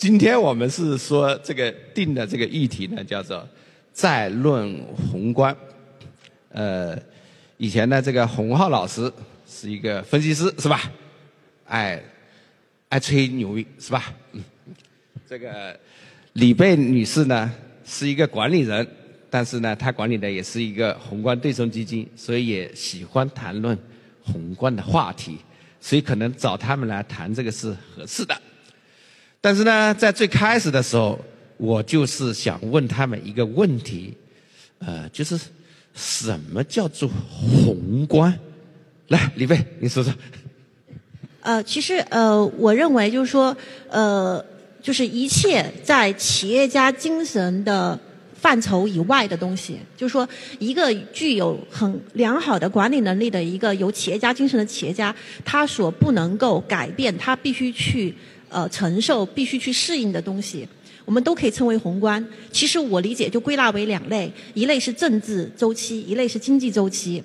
今天我们是说这个定的这个议题呢，叫做再论宏观。呃，以前呢，这个洪浩老师是一个分析师，是吧？爱爱吹牛逼，是吧？嗯。这个李贝女士呢，是一个管理人，但是呢，她管理的也是一个宏观对冲基金，所以也喜欢谈论宏观的话题，所以可能找他们来谈这个是合适的。但是呢，在最开始的时候，我就是想问他们一个问题，呃，就是什么叫做宏观？来，李贝，你说说。呃，其实呃，我认为就是说，呃，就是一切在企业家精神的范畴以外的东西，就是说，一个具有很良好的管理能力的一个有企业家精神的企业家，他所不能够改变，他必须去。呃，承受必须去适应的东西，我们都可以称为宏观。其实我理解就归纳为两类，一类是政治周期，一类是经济周期。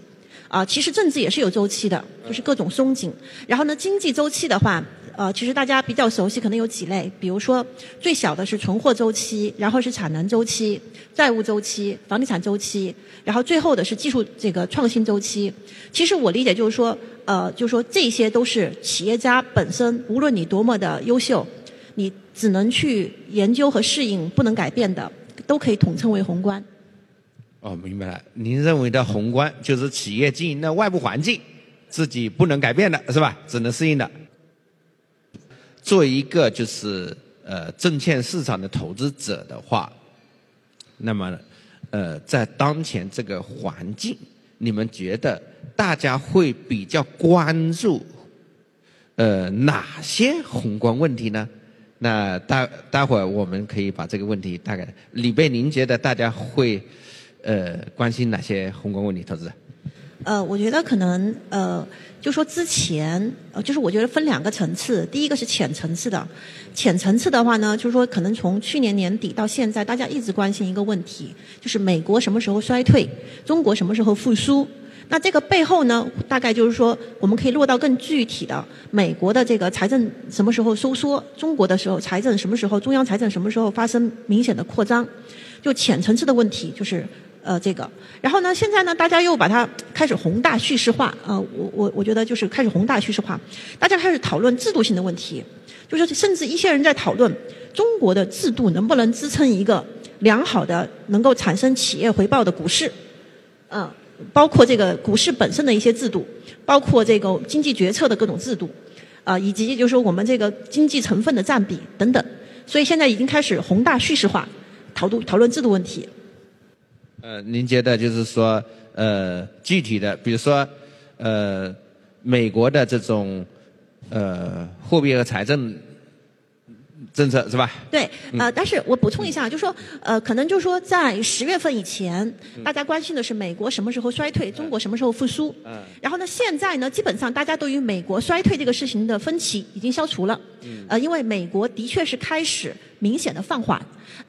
啊，其实政治也是有周期的，就是各种松紧。然后呢，经济周期的话。呃，其实大家比较熟悉，可能有几类，比如说最小的是存货周期，然后是产能周期、债务周期、房地产周期，然后最后的是技术这个创新周期。其实我理解就是说，呃，就说这些都是企业家本身，无论你多么的优秀，你只能去研究和适应，不能改变的，都可以统称为宏观。哦，明白了。您认为的宏观就是企业经营的外部环境，自己不能改变的是吧？只能适应的。作为一个就是呃证券市场的投资者的话，那么呃在当前这个环境，你们觉得大家会比较关注呃哪些宏观问题呢？那待待会儿我们可以把这个问题大概李贝，您觉得大家会呃关心哪些宏观问题？投资者？呃，我觉得可能呃，就说之前呃，就是我觉得分两个层次，第一个是浅层次的，浅层次的话呢，就是说可能从去年年底到现在，大家一直关心一个问题，就是美国什么时候衰退，中国什么时候复苏？那这个背后呢，大概就是说，我们可以落到更具体的，美国的这个财政什么时候收缩，中国的时候财政什么时候，中央财政什么时候发生明显的扩张？就浅层次的问题，就是。呃，这个，然后呢，现在呢，大家又把它开始宏大叙事化，呃，我我我觉得就是开始宏大叙事化，大家开始讨论制度性的问题，就是甚至一些人在讨论中国的制度能不能支撑一个良好的、能够产生企业回报的股市，嗯，包括这个股市本身的一些制度，包括这个经济决策的各种制度，啊，以及就是说我们这个经济成分的占比等等，所以现在已经开始宏大叙事化，讨论讨论制度问题。呃，您觉得就是说，呃，具体的，比如说，呃，美国的这种，呃，货币和财政。政策是吧？对，呃，但是我补充一下，就说，呃，可能就是说在十月份以前，大家关心的是美国什么时候衰退，中国什么时候复苏。嗯。然后呢，现在呢，基本上大家对于美国衰退这个事情的分歧已经消除了。嗯。呃，因为美国的确是开始明显的放缓。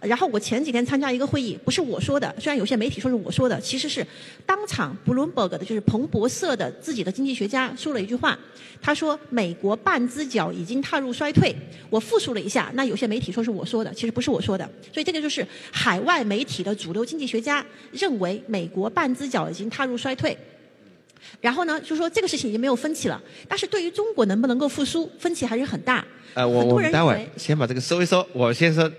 然后我前几天参加一个会议，不是我说的，虽然有些媒体说是我说的，其实是当场 Bloomberg 的，就是彭博社的自己的经济学家说了一句话，他说美国半只脚已经踏入衰退。我复述了一下。那有些媒体说是我说的，其实不是我说的，所以这个就是海外媒体的主流经济学家认为美国半只脚已经踏入衰退，然后呢，就说这个事情已经没有分歧了，但是对于中国能不能够复苏，分歧还是很大。呃，我我们待会先把这个收一收，我先说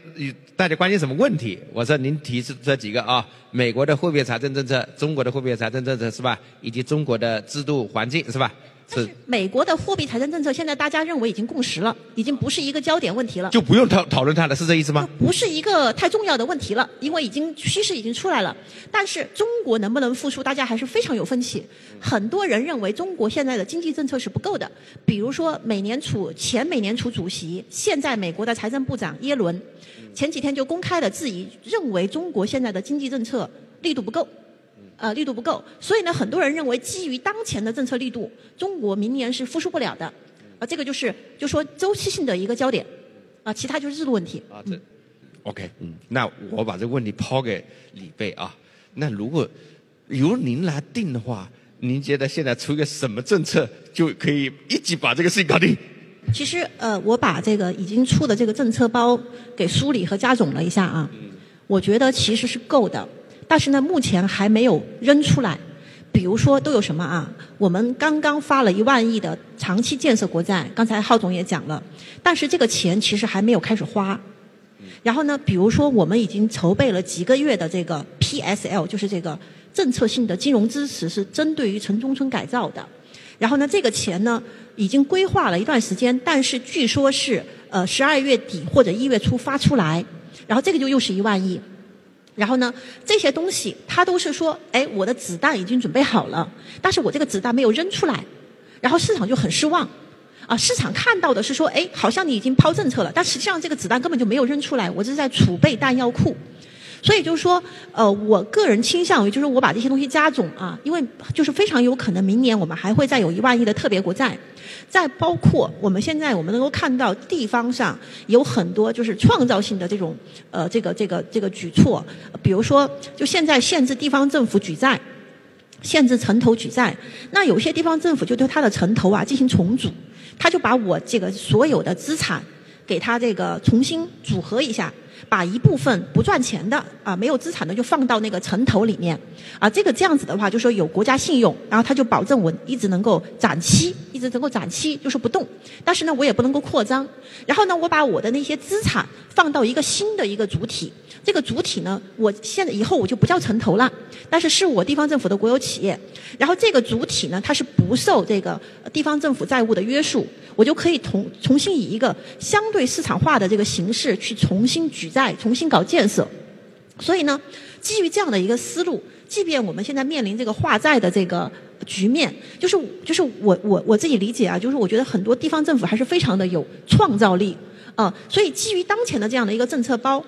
大家关心什么问题？我说您提出这几个啊，美国的货币财政政策，中国的货币财政政策是吧？以及中国的制度环境是吧？是美国的货币财政政策，现在大家认为已经共识了，已经不是一个焦点问题了。就不用讨讨论它了，是这意思吗？不是一个太重要的问题了，因为已经趋势已经出来了。但是中国能不能复苏，大家还是非常有分歧。很多人认为中国现在的经济政策是不够的，比如说美联储前美联储主席，现在美国的财政部长耶伦，前几天就公开的质疑，认为中国现在的经济政策力度不够。呃，力度不够，所以呢，很多人认为基于当前的政策力度，中国明年是复苏不了的。啊，这个就是就说周期性的一个焦点。啊，其他就是制度问题。啊，这，OK，嗯，那我把这个问题抛给李贝啊。那如果由您来定的话，您觉得现在出一个什么政策就可以一举把这个事情搞定？其实呃，我把这个已经出的这个政策包给梳理和加总了一下啊，我觉得其实是够的，但是呢，目前还没有扔出来。比如说都有什么啊？我们刚刚发了一万亿的长期建设国债，刚才浩总也讲了，但是这个钱其实还没有开始花。然后呢，比如说我们已经筹备了几个月的这个 PSL，就是这个政策性的金融支持，是针对于城中村改造的。然后呢，这个钱呢已经规划了一段时间，但是据说是呃十二月底或者一月初发出来，然后这个就又是一万亿。然后呢，这些东西它都是说，哎，我的子弹已经准备好了，但是我这个子弹没有扔出来，然后市场就很失望，啊，市场看到的是说，哎，好像你已经抛政策了，但实际上这个子弹根本就没有扔出来，我这是在储备弹药库。所以就是说，呃，我个人倾向于就是我把这些东西加总啊，因为就是非常有可能明年我们还会再有一万亿的特别国债，再包括我们现在我们能够看到地方上有很多就是创造性的这种呃这个这个这个举措，比如说就现在限制地方政府举债，限制城投举债，那有些地方政府就对它的城投啊进行重组，他就把我这个所有的资产给他这个重新组合一下。把一部分不赚钱的啊没有资产的就放到那个城投里面啊，这个这样子的话就说有国家信用，然后他就保证我一直能够展期，一直能够展期就是不动，但是呢我也不能够扩张，然后呢我把我的那些资产放到一个新的一个主体。这个主体呢，我现在以后我就不叫城投了，但是是我地方政府的国有企业。然后这个主体呢，它是不受这个地方政府债务的约束，我就可以重重新以一个相对市场化的这个形式去重新举债、重新搞建设。所以呢，基于这样的一个思路，即便我们现在面临这个化债的这个局面，就是就是我我我自己理解啊，就是我觉得很多地方政府还是非常的有创造力啊。所以基于当前的这样的一个政策包。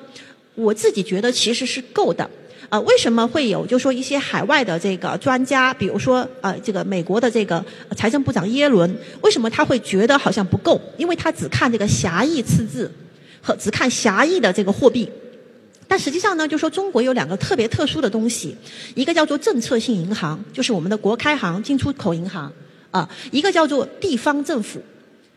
我自己觉得其实是够的，啊，为什么会有就说一些海外的这个专家，比如说呃这个美国的这个财政部长耶伦，为什么他会觉得好像不够？因为他只看这个狭义赤字和只看狭义的这个货币，但实际上呢，就说中国有两个特别特殊的东西，一个叫做政策性银行，就是我们的国开行、进出口银行啊，一个叫做地方政府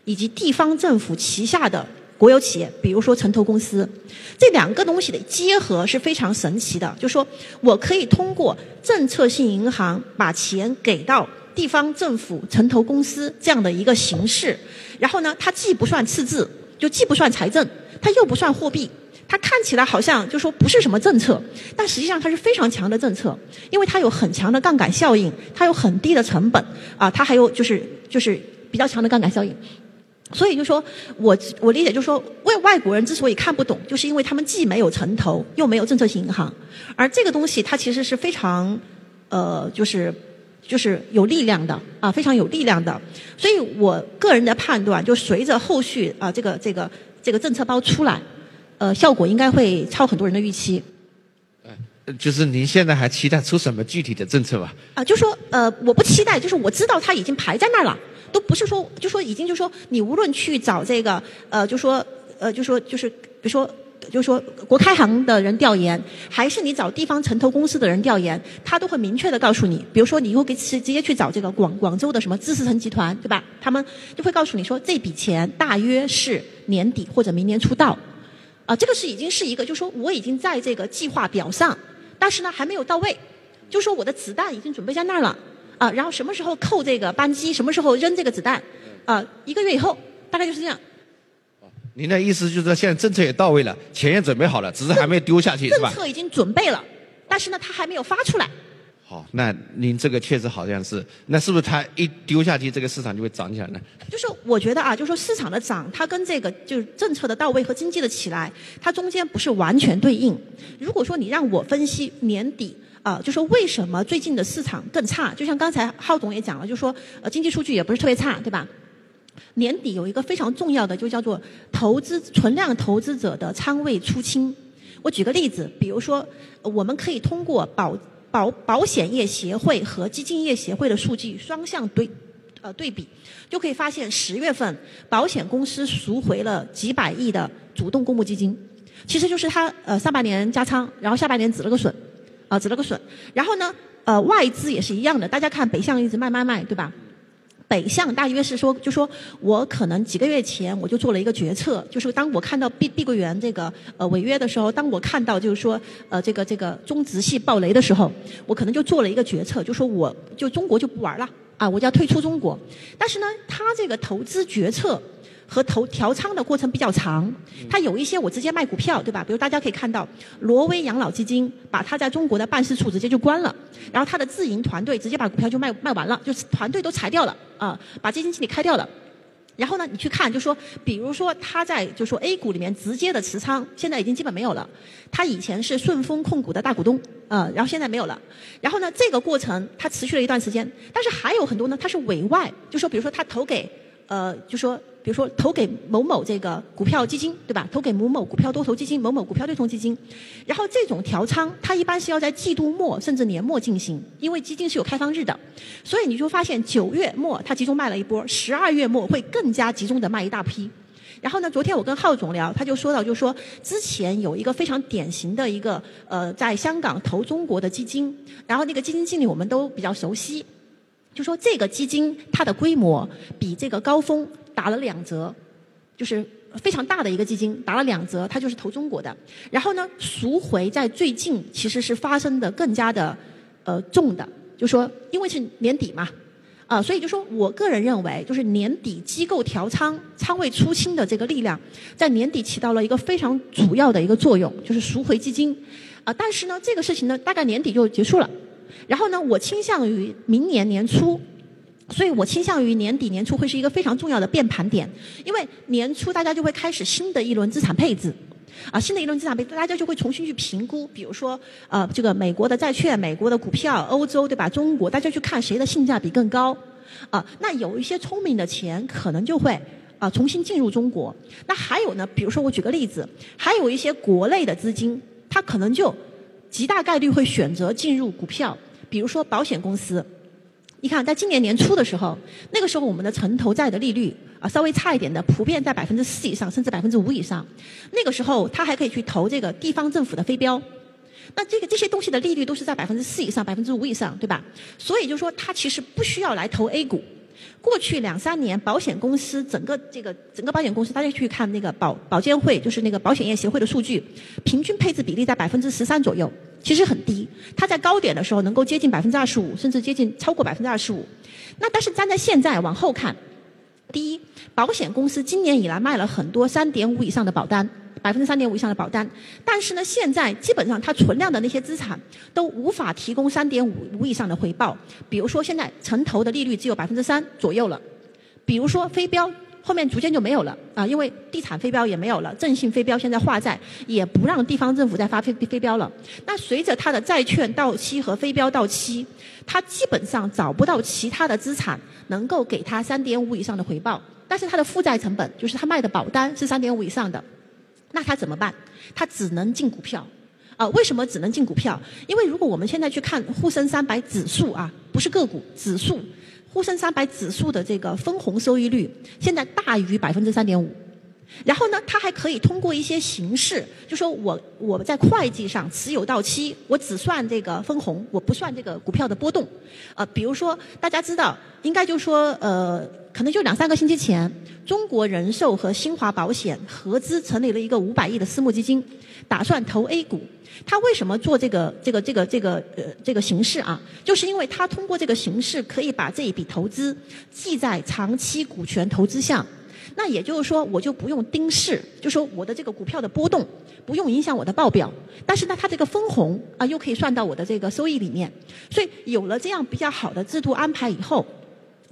以及地方政府旗下的。国有企业，比如说城投公司，这两个东西的结合是非常神奇的。就说我可以通过政策性银行把钱给到地方政府城投公司这样的一个形式，然后呢，它既不算赤字，就既不算财政，它又不算货币，它看起来好像就说不是什么政策，但实际上它是非常强的政策，因为它有很强的杠杆效应，它有很低的成本，啊，它还有就是就是比较强的杠杆效应。所以就说，我我理解就是说，外外国人之所以看不懂，就是因为他们既没有城投，又没有政策性银行，而这个东西它其实是非常，呃，就是就是有力量的啊，非常有力量的。所以我个人的判断，就随着后续啊这个这个政策包出来，呃，效果应该会超很多人的预期。就是您现在还期待出什么具体的政策吧？啊，就说呃，我不期待，就是我知道它已经排在那儿了。都不是说，就说已经就说你无论去找这个呃，就说呃，就说就是比如说，就是说国开行的人调研，还是你找地方城投公司的人调研，他都会明确的告诉你。比如说，你以后可以直直接去找这个广广州的什么知识城集团，对吧？他们就会告诉你说，这笔钱大约是年底或者明年出道。啊，这个是已经是一个，就说我已经在这个计划表上，但是呢还没有到位，就说我的子弹已经准备在那儿了。啊，然后什么时候扣这个扳机？什么时候扔这个子弹？啊，一个月以后，大概就是这样。您的意思就是说，现在政策也到位了，钱也准备好了，只是还没丢下去，是吧？政策已经准备了，但是呢，它还没有发出来。好，那您这个确实好像是，那是不是它一丢下去，这个市场就会涨起来呢？就是我觉得啊，就是说市场的涨，它跟这个就是政策的到位和经济的起来，它中间不是完全对应。如果说你让我分析年底。啊，就说为什么最近的市场更差？就像刚才浩总也讲了，就说呃经济数据也不是特别差，对吧？年底有一个非常重要的，就叫做投资存量投资者的仓位出清。我举个例子，比如说我们可以通过保保保险业协会和基金业协会的数据双向对呃对比，就可以发现十月份保险公司赎回了几百亿的主动公募基金，其实就是它呃上半年加仓，然后下半年止了个损。啊，止了个损，然后呢，呃，外资也是一样的，大家看北向一直卖卖卖，对吧？北向大约是说，就说我可能几个月前我就做了一个决策，就是当我看到碧碧桂园这个呃违约的时候，当我看到就是说呃这个这个中植系暴雷的时候，我可能就做了一个决策，就说我就中国就不玩了。啊，我就要退出中国。但是呢，他这个投资决策。和投调仓的过程比较长，它有一些我直接卖股票，对吧？比如大家可以看到，挪威养老基金把它在中国的办事处直接就关了，然后它的自营团队直接把股票就卖卖完了，就是团队都裁掉了啊，把基金经理开掉了。然后呢，你去看，就说，比如说他在就说 A 股里面直接的持仓，现在已经基本没有了。他以前是顺丰控股的大股东，呃，然后现在没有了。然后呢，这个过程他持续了一段时间，但是还有很多呢，他是委外，就说比如说他投给。呃，就说，比如说投给某某这个股票基金，对吧？投给某某股票多头基金、某某股票对冲基金，然后这种调仓，它一般是要在季度末甚至年末进行，因为基金是有开放日的，所以你就发现九月末它集中卖了一波，十二月末会更加集中的卖一大批。然后呢，昨天我跟浩总聊，他就说到，就说之前有一个非常典型的一个呃，在香港投中国的基金，然后那个基金经理我们都比较熟悉。就说这个基金它的规模比这个高峰打了两折，就是非常大的一个基金打了两折，它就是投中国的。然后呢，赎回在最近其实是发生的更加的呃重的，就说因为是年底嘛，啊，所以就说我个人认为，就是年底机构调仓仓位出清的这个力量，在年底起到了一个非常主要的一个作用，就是赎回基金啊。但是呢，这个事情呢，大概年底就结束了。然后呢，我倾向于明年年初，所以我倾向于年底年初会是一个非常重要的变盘点，因为年初大家就会开始新的一轮资产配置，啊，新的一轮资产配，大家就会重新去评估，比如说呃，这个美国的债券、美国的股票、欧洲对吧？中国，大家去看谁的性价比更高，啊，那有一些聪明的钱可能就会啊重新进入中国，那还有呢，比如说我举个例子，还有一些国内的资金，它可能就极大概率会选择进入股票。比如说保险公司，你看，在今年年初的时候，那个时候我们的城投债的利率啊稍微差一点的，普遍在百分之四以上，甚至百分之五以上。那个时候，它还可以去投这个地方政府的非标。那这个这些东西的利率都是在百分之四以上、百分之五以上，对吧？所以就说，它其实不需要来投 A 股。过去两三年，保险公司整个这个整个保险公司，大家去看那个保保监会，就是那个保险业协会的数据，平均配置比例在百分之十三左右。其实很低，它在高点的时候能够接近百分之二十五，甚至接近超过百分之二十五。那但是站在现在往后看，第一，保险公司今年以来卖了很多三点五以上的保单，百分之三点五以上的保单。但是呢，现在基本上它存量的那些资产都无法提供三点五五以上的回报。比如说现在城投的利率只有百分之三左右了，比如说飞镖。后面逐渐就没有了啊，因为地产飞镖也没有了，征信飞镖现在化债，也不让地方政府再发飞飞镖了。那随着它的债券到期和飞镖到期，它基本上找不到其他的资产能够给它三点五以上的回报。但是它的负债成本，就是它卖的保单是三点五以上的，那他怎么办？他只能进股票啊？为什么只能进股票？因为如果我们现在去看沪深三百指数啊，不是个股，指数。沪深三百指数的这个分红收益率现在大于百分之三点五，然后呢，它还可以通过一些形式，就说我我在会计上持有到期，我只算这个分红，我不算这个股票的波动。呃，比如说大家知道，应该就说呃，可能就两三个星期前，中国人寿和新华保险合资成立了一个五百亿的私募基金，打算投 A 股。他为什么做这个这个这个这个呃这个形式啊？就是因为他通过这个形式可以把这一笔投资记在长期股权投资项，那也就是说我就不用盯市，就说我的这个股票的波动不用影响我的报表，但是呢，它这个分红啊又可以算到我的这个收益里面，所以有了这样比较好的制度安排以后，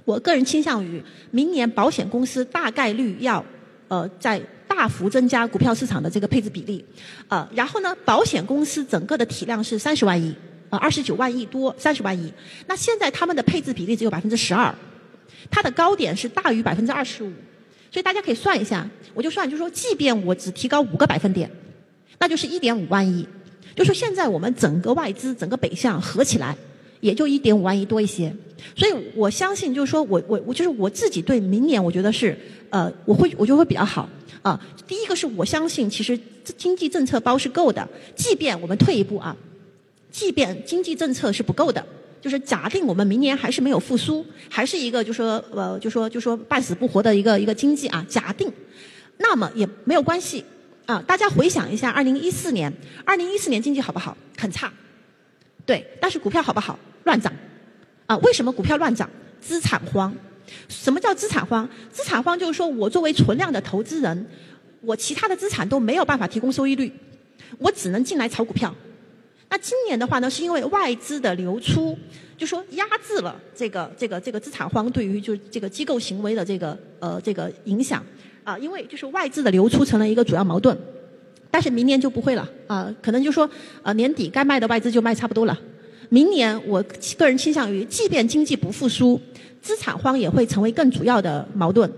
我个人倾向于明年保险公司大概率要呃在。大幅增加股票市场的这个配置比例，呃，然后呢，保险公司整个的体量是三十万亿，呃，二十九万亿多，三十万亿。那现在他们的配置比例只有百分之十二，它的高点是大于百分之二十五，所以大家可以算一下，我就算，就说，即便我只提高五个百分点，那就是一点五万亿。就说现在我们整个外资整个北向合起来，也就一点五万亿多一些。所以我相信，就是说我我我就是我自己对明年，我觉得是呃，我会我觉得会比较好。啊，第一个是我相信，其实经济政策包是够的。即便我们退一步啊，即便经济政策是不够的，就是假定我们明年还是没有复苏，还是一个就说呃就说就说半死不活的一个一个经济啊，假定，那么也没有关系啊。大家回想一下，二零一四年，二零一四年经济好不好？很差，对，但是股票好不好？乱涨啊！为什么股票乱涨？资产荒。什么叫资产荒？资产荒就是说我作为存量的投资人，我其他的资产都没有办法提供收益率，我只能进来炒股票。那今年的话呢，是因为外资的流出，就说压制了这个这个这个资产荒对于就这个机构行为的这个呃这个影响啊，因为就是外资的流出成了一个主要矛盾。但是明年就不会了啊，可能就说呃年底该卖的外资就卖差不多了。明年我个人倾向于，即便经济不复苏。资产荒也会成为更主要的矛盾，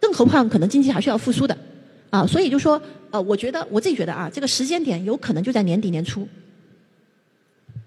更何况可能经济还是要复苏的，啊，所以就说，呃，我觉得我自己觉得啊，这个时间点有可能就在年底年初。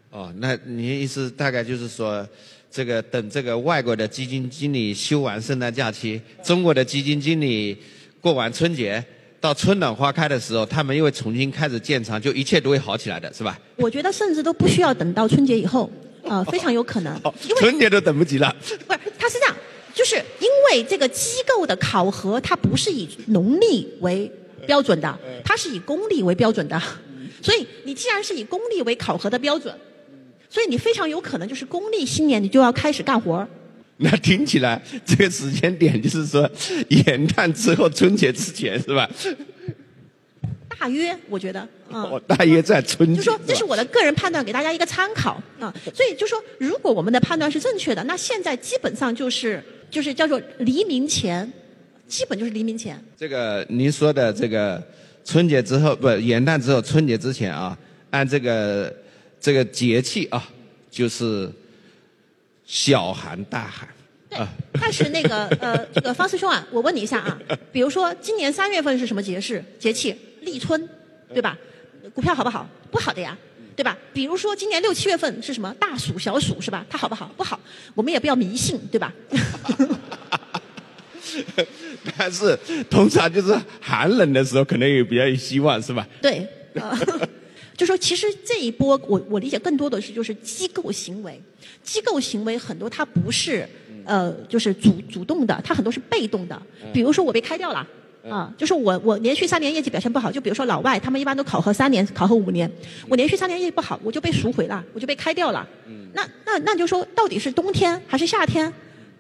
哦，那您意思大概就是说，这个等这个外国的基金经理休完圣诞假期，中国的基金经理过完春节，到春暖花开的时候，他们又会重新开始建仓，就一切都会好起来的，是吧？我觉得甚至都不需要等到春节以后。啊，非常有可能，因为春节都等不及了。不是，他是这样，就是因为这个机构的考核，它不是以农历为标准的，它是以公历为标准的。所以你既然是以公历为考核的标准，所以你非常有可能就是公历新年你就要开始干活那听起来这个时间点就是说元旦之后春节之前是吧？大约我觉得，嗯，大约在春节。就说这是我的个人判断，给大家一个参考啊。所以就说，如果我们的判断是正确的，那现在基本上就是就是叫做黎明前，基本就是黎明前。这个您说的这个春节之后不元旦之后春节之前啊，按这个这个节气啊，就是小寒大寒。对，但是那个 呃，这个方师兄啊，我问你一下啊，比如说今年三月份是什么节事节气？立春，对吧？股票好不好？不好的呀，对吧？比如说今年六七月份是什么大暑、小暑，是吧？它好不好？不好。我们也不要迷信，对吧？但是通常就是寒冷的时候，可能也比较有希望，是吧？对，就说其实这一波，我我理解更多的是就是机构行为，机构行为很多它不是呃就是主主动的，它很多是被动的。比如说我被开掉了。啊，就是我我连续三年业绩表现不好，就比如说老外，他们一般都考核三年，考核五年，我连续三年业绩不好，我就被赎回了，我就被开掉了。嗯，那那那就说到底是冬天还是夏天，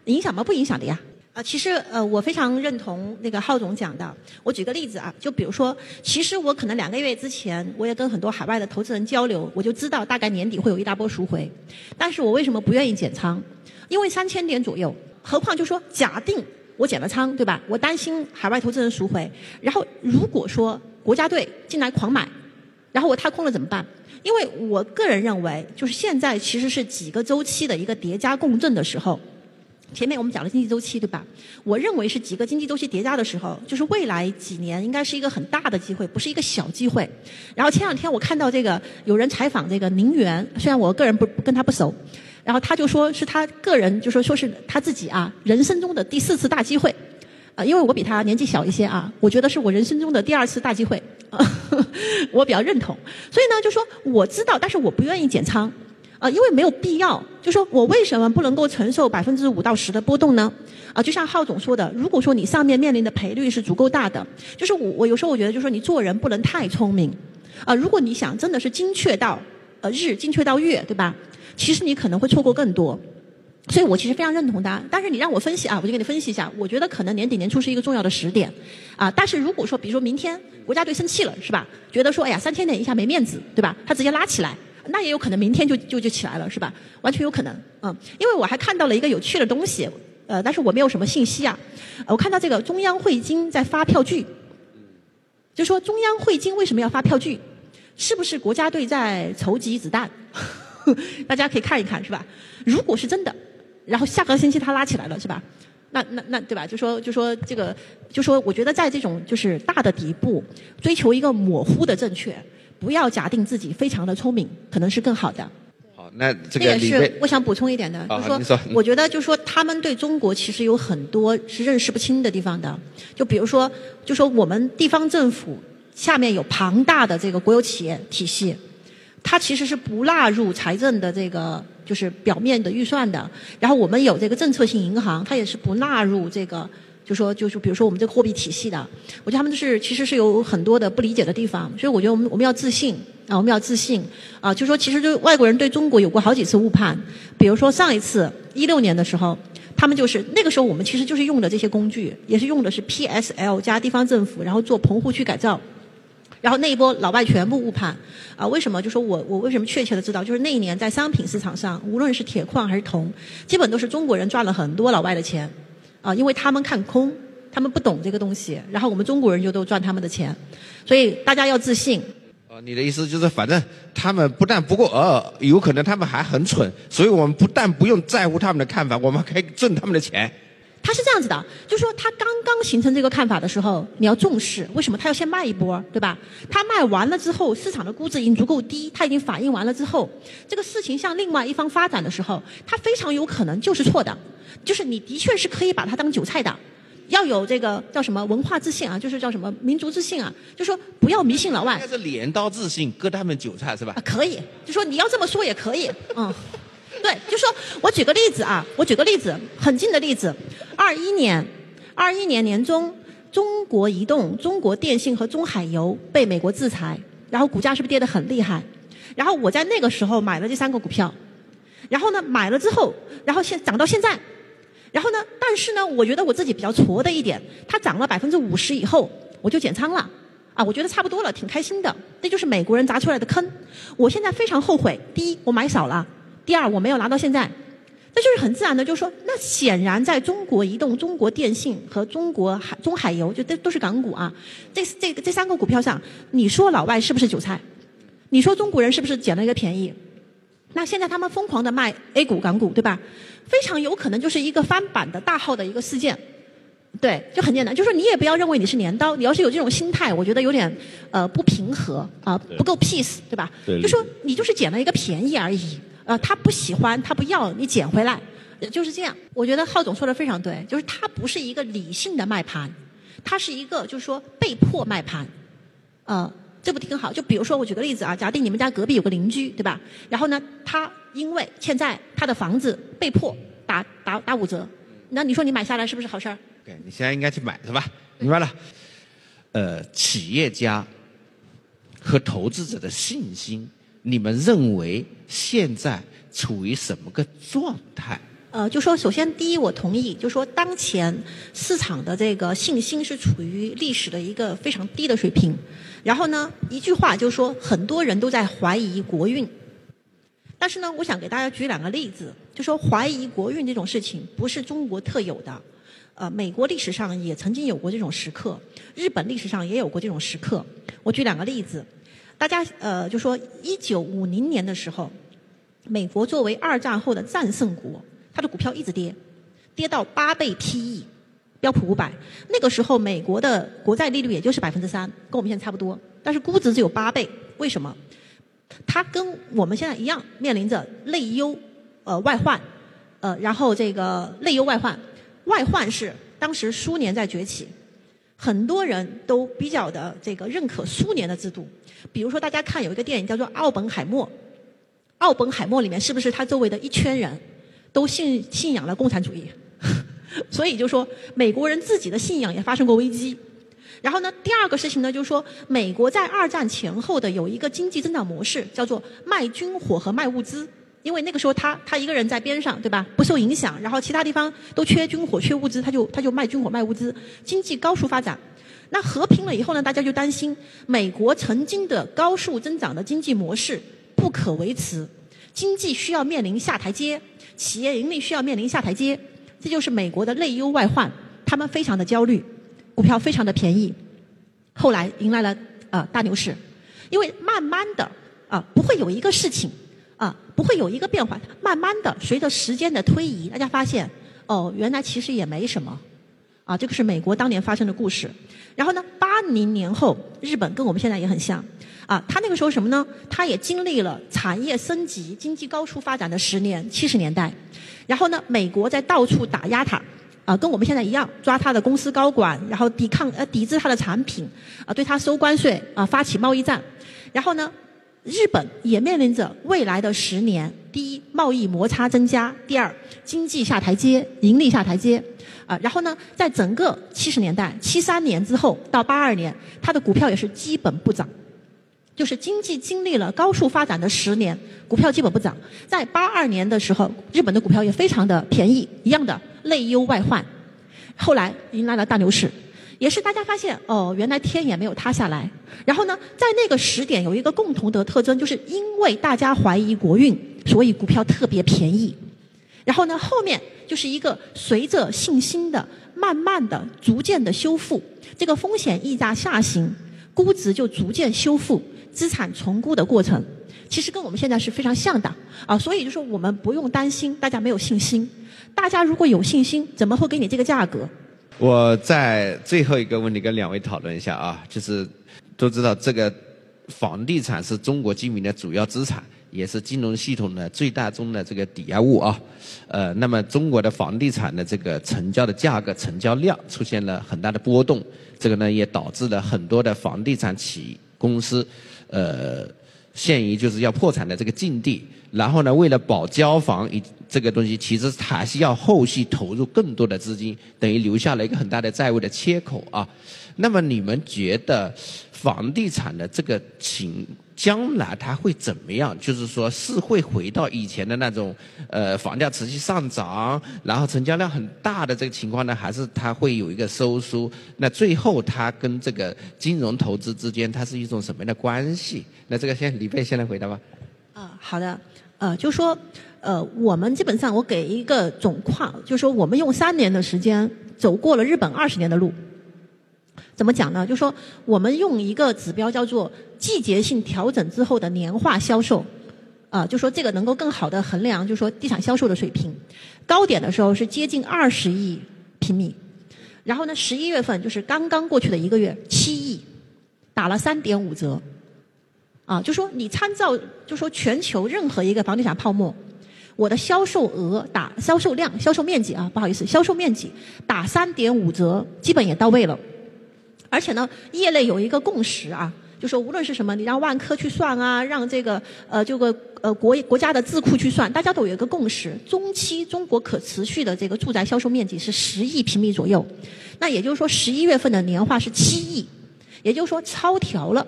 影响吗？不影响的呀。啊，其实呃，我非常认同那个浩总讲的。我举个例子啊，就比如说，其实我可能两个月之前，我也跟很多海外的投资人交流，我就知道大概年底会有一大波赎回，但是我为什么不愿意减仓？因为三千点左右，何况就说假定。我减了仓，对吧？我担心海外投资人赎回。然后如果说国家队进来狂买，然后我踏空了怎么办？因为我个人认为，就是现在其实是几个周期的一个叠加共振的时候。前面我们讲了经济周期，对吧？我认为是几个经济周期叠加的时候，就是未来几年应该是一个很大的机会，不是一个小机会。然后前两天我看到这个有人采访这个宁园，虽然我个人不跟他不熟。然后他就说是他个人就说说是他自己啊人生中的第四次大机会，啊因为我比他年纪小一些啊，我觉得是我人生中的第二次大机会，我比较认同。所以呢就说我知道，但是我不愿意减仓，啊因为没有必要。就说我为什么不能够承受百分之五到十的波动呢？啊就像浩总说的，如果说你上面面临的赔率是足够大的，就是我我有时候我觉得就是说你做人不能太聪明，啊如果你想真的是精确到呃日精确到月，对吧？其实你可能会错过更多，所以我其实非常认同他。但是你让我分析啊，我就给你分析一下。我觉得可能年底年初是一个重要的时点，啊，但是如果说比如说明天国家队生气了，是吧？觉得说哎呀三千点一下没面子，对吧？他直接拉起来，那也有可能明天就就就起来了，是吧？完全有可能，嗯。因为我还看到了一个有趣的东西，呃，但是我没有什么信息啊。我看到这个中央汇金在发票据，就说中央汇金为什么要发票据？是不是国家队在筹集子弹？大家可以看一看，是吧？如果是真的，然后下个星期它拉起来了，是吧？那那那对吧？就说就说这个，就说我觉得在这种就是大的底部，追求一个模糊的正确，不要假定自己非常的聪明，可能是更好的。好，那这个也是我想补充一点的，就是说，我觉得就是说，他们对中国其实有很多是认识不清的地方的。就比如说，就说我们地方政府下面有庞大的这个国有企业体系。它其实是不纳入财政的这个就是表面的预算的。然后我们有这个政策性银行，它也是不纳入这个，就说就是比如说我们这个货币体系的。我觉得他们就是其实是有很多的不理解的地方，所以我觉得我们我们要自信啊，我们要自信啊，就说其实就外国人对中国有过好几次误判，比如说上一次一六年的时候。他们就是那个时候，我们其实就是用的这些工具，也是用的是 PSL 加地方政府，然后做棚户区改造，然后那一波老外全部误判啊！为什么？就说我我为什么确切的知道？就是那一年在商品市场上，无论是铁矿还是铜，基本都是中国人赚了很多老外的钱啊，因为他们看空，他们不懂这个东西，然后我们中国人就都赚他们的钱，所以大家要自信。你的意思就是，反正他们不但不过尔，有可能他们还很蠢，所以我们不但不用在乎他们的看法，我们可以挣他们的钱。他是这样子的，就是说他刚刚形成这个看法的时候，你要重视，为什么他要先卖一波，对吧？他卖完了之后，市场的估值已经足够低，他已经反应完了之后，这个事情向另外一方发展的时候，他非常有可能就是错的，就是你的确是可以把它当韭菜的。要有这个叫什么文化自信啊，就是叫什么民族自信啊，就说不要迷信老外。应该是镰刀自信，割他们韭菜是吧？啊，可以，就说你要这么说也可以，嗯，对，就说我举个例子啊，我举个例子，很近的例子，二一年，二一年年中，中国移动、中国电信和中海油被美国制裁，然后股价是不是跌得很厉害？然后我在那个时候买了这三个股票，然后呢买了之后，然后现涨到现在。然后呢？但是呢，我觉得我自己比较挫的一点，它涨了百分之五十以后，我就减仓了。啊，我觉得差不多了，挺开心的。这就是美国人砸出来的坑。我现在非常后悔：第一，我买少了；第二，我没有拿到现在。这就是很自然的，就是说，那显然在中国移动、中国电信和中国海中海油，就都都是港股啊。这这这三个股票上，你说老外是不是韭菜？你说中国人是不是捡了一个便宜？那现在他们疯狂的卖 A 股、港股，对吧？非常有可能就是一个翻版的大号的一个事件，对，就很简单，就是说你也不要认为你是镰刀，你要是有这种心态，我觉得有点呃不平和啊，不够 peace，对吧？就说你就是捡了一个便宜而已，呃，他不喜欢，他不要，你捡回来，就是这样。我觉得浩总说的非常对，就是他不是一个理性的卖盘，他是一个就是说被迫卖盘，呃。这不挺好？就比如说，我举个例子啊，假定你们家隔壁有个邻居，对吧？然后呢，他因为欠债，他的房子被迫打打打五折，那你说你买下来是不是好事儿？对，你现在应该去买是吧？明白了。呃，企业家和投资者的信心，你们认为现在处于什么个状态？呃，就说首先第一，我同意，就说当前市场的这个信心是处于历史的一个非常低的水平。然后呢，一句话就说，很多人都在怀疑国运。但是呢，我想给大家举两个例子，就说怀疑国运这种事情不是中国特有的，呃，美国历史上也曾经有过这种时刻，日本历史上也有过这种时刻。我举两个例子，大家呃，就说一九五零年的时候，美国作为二战后的战胜国。它的股票一直跌，跌到八倍 PE，标普五百。那个时候，美国的国债利率也就是百分之三，跟我们现在差不多。但是估值只有八倍，为什么？它跟我们现在一样，面临着内忧呃外患，呃，然后这个内忧外患，外患是当时苏联在崛起，很多人都比较的这个认可苏联的制度。比如说，大家看有一个电影叫做《奥本海默》，奥本海默里面是不是他周围的一圈人？都信信仰了共产主义，所以就说美国人自己的信仰也发生过危机。然后呢，第二个事情呢，就是说美国在二战前后的有一个经济增长模式，叫做卖军火和卖物资。因为那个时候他他一个人在边上，对吧？不受影响，然后其他地方都缺军火、缺物资，他就他就卖军火、卖物资，经济高速发展。那和平了以后呢，大家就担心美国曾经的高速增长的经济模式不可维持，经济需要面临下台阶。企业盈利需要面临下台阶，这就是美国的内忧外患，他们非常的焦虑，股票非常的便宜，后来迎来了呃大牛市，因为慢慢的啊不会有一个事情啊不会有一个变化，慢慢的随着时间的推移，大家发现哦原来其实也没什么，啊这个是美国当年发生的故事，然后呢八零年后日本跟我们现在也很像。啊，他那个时候什么呢？他也经历了产业升级、经济高速发展的十年，七十年代。然后呢，美国在到处打压他，啊，跟我们现在一样，抓他的公司高管，然后抵抗呃抵制他的产品，啊，对他收关税，啊，发起贸易战。然后呢，日本也面临着未来的十年：第一，贸易摩擦增加；第二，经济下台阶，盈利下台阶。啊，然后呢，在整个七十年代，七三年之后到八二年，它的股票也是基本不涨，就是经济经历了高速发展的十年，股票基本不涨。在八二年的时候，日本的股票也非常的便宜，一样的内忧外患，后来迎来了大牛市。也是大家发现哦，原来天也没有塌下来。然后呢，在那个时点有一个共同的特征，就是因为大家怀疑国运，所以股票特别便宜。然后呢，后面就是一个随着信心的慢慢的、逐渐的修复，这个风险溢价下行，估值就逐渐修复，资产重估的过程，其实跟我们现在是非常像的啊。所以就说我们不用担心大家没有信心，大家如果有信心，怎么会给你这个价格？我在最后一个问题跟两位讨论一下啊，就是都知道这个房地产是中国居民的主要资产，也是金融系统的最大宗的这个抵押物啊。呃，那么中国的房地产的这个成交的价格、成交量出现了很大的波动，这个呢也导致了很多的房地产企公司呃陷于就是要破产的这个境地。然后呢，为了保交房以这个东西，其实还是要后续投入更多的资金，等于留下了一个很大的债务的切口啊。那么你们觉得房地产的这个情将来它会怎么样？就是说是会回到以前的那种呃房价持续上涨，然后成交量很大的这个情况呢，还是它会有一个收缩？那最后它跟这个金融投资之间，它是一种什么样的关系？那这个先李贝先来回答吧。啊，好的。呃，就说，呃，我们基本上我给一个总况，就说我们用三年的时间走过了日本二十年的路。怎么讲呢？就说我们用一个指标叫做季节性调整之后的年化销售，啊，就说这个能够更好的衡量，就说地产销售的水平。高点的时候是接近二十亿平米，然后呢，十一月份就是刚刚过去的一个月，七亿，打了三点五折。啊，就说你参照，就说全球任何一个房地产泡沫，我的销售额打销售量、销售面积啊，不好意思，销售面积打三点五折，基本也到位了。而且呢，业内有一个共识啊，就说无论是什么，你让万科去算啊，让这个呃这个呃国国家的智库去算，大家都有一个共识，中期中国可持续的这个住宅销售面积是十亿平米左右。那也就是说，十一月份的年化是七亿，也就是说超调了。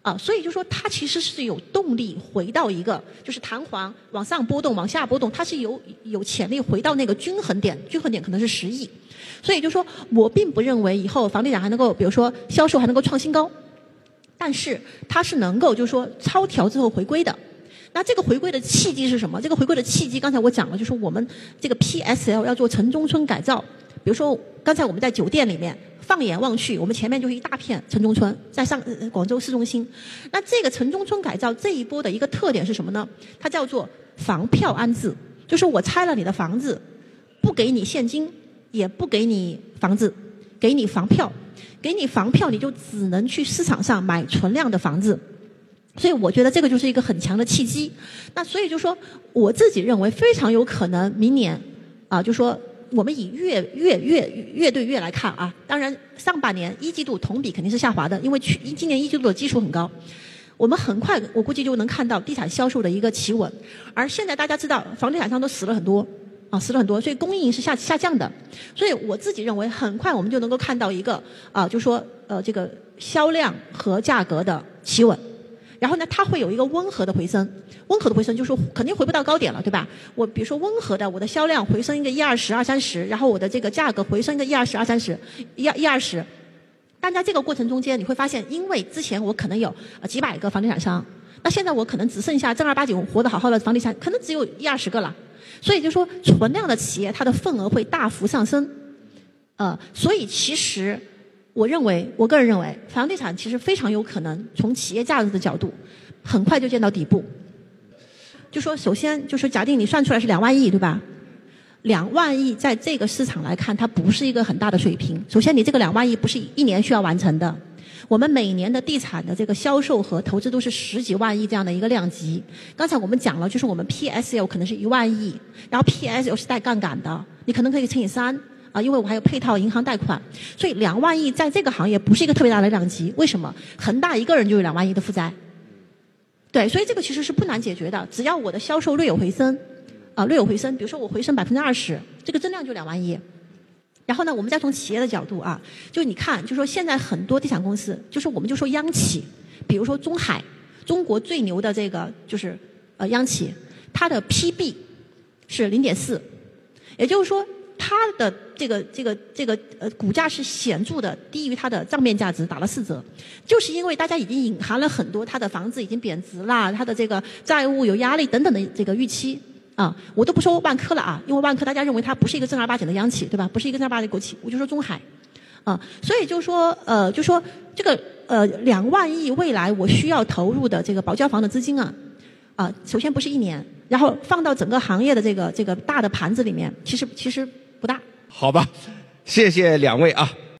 啊，所以就说它其实是有动力回到一个就是弹簧往上波动、往下波动，它是有有潜力回到那个均衡点，均衡点可能是十亿。所以就说我并不认为以后房地产还能够，比如说销售还能够创新高，但是它是能够就是说超调之后回归的。那这个回归的契机是什么？这个回归的契机，刚才我讲了，就是我们这个 PSL 要做城中村改造，比如说刚才我们在酒店里面。放眼望去，我们前面就是一大片城中村，在上呃广州市中心。那这个城中村改造这一波的一个特点是什么呢？它叫做房票安置，就是我拆了你的房子，不给你现金，也不给你房子，给你房票，给你房票，你就只能去市场上买存量的房子。所以我觉得这个就是一个很强的契机。那所以就说，我自己认为非常有可能明年啊，就说。我们以月月月月对月来看啊，当然上半年一季度同比肯定是下滑的，因为去今年一季度的基础很高。我们很快我估计就能看到地产销售的一个企稳，而现在大家知道房地产商都死了很多啊，死了很多，所以供应是下下降的。所以我自己认为很快我们就能够看到一个啊，就说呃这个销量和价格的企稳。然后呢，它会有一个温和的回升，温和的回升就是肯定回不到高点了，对吧？我比如说温和的，我的销量回升一个一二十、二三十，然后我的这个价格回升一个一二十、二三十、一一二十。但在这个过程中间，你会发现，因为之前我可能有几百个房地产商，那现在我可能只剩下正儿八经活得好好的房地产，可能只有一二十个了。所以就说存量的企业，它的份额会大幅上升。呃，所以其实。我认为，我个人认为，房地产其实非常有可能从企业价值的角度，很快就见到底部。就说首先就是假定你算出来是两万亿，对吧？两万亿在这个市场来看，它不是一个很大的水平。首先，你这个两万亿不是一年需要完成的。我们每年的地产的这个销售和投资都是十几万亿这样的一个量级。刚才我们讲了，就是我们 PSL 可能是一万亿，然后 PSL 是带杠杆的，你可能可以乘以三。啊，因为我还有配套银行贷款，所以两万亿在这个行业不是一个特别大的量级。为什么？恒大一个人就有两万亿的负债，对，所以这个其实是不难解决的，只要我的销售略有回升，啊，略有回升，比如说我回升百分之二十，这个增量就两万亿。然后呢，我们再从企业的角度啊，就你看，就说现在很多地产公司，就是我们就说央企，比如说中海，中国最牛的这个就是呃央企，它的 PB 是零点四，也就是说它的这个这个这个呃股价是显著的低于它的账面价值，打了四折，就是因为大家已经隐含了很多它的房子已经贬值啦，它的这个债务有压力等等的这个预期。啊，我都不说万科了啊，因为万科大家认为它不是一个正儿八经的央企，对吧？不是一个正儿八经的国企，我就说中海，啊，所以就说呃，就说这个呃两万亿未来我需要投入的这个保交房的资金啊，啊，首先不是一年，然后放到整个行业的这个这个大的盘子里面，其实其实不大。好吧，谢谢两位啊。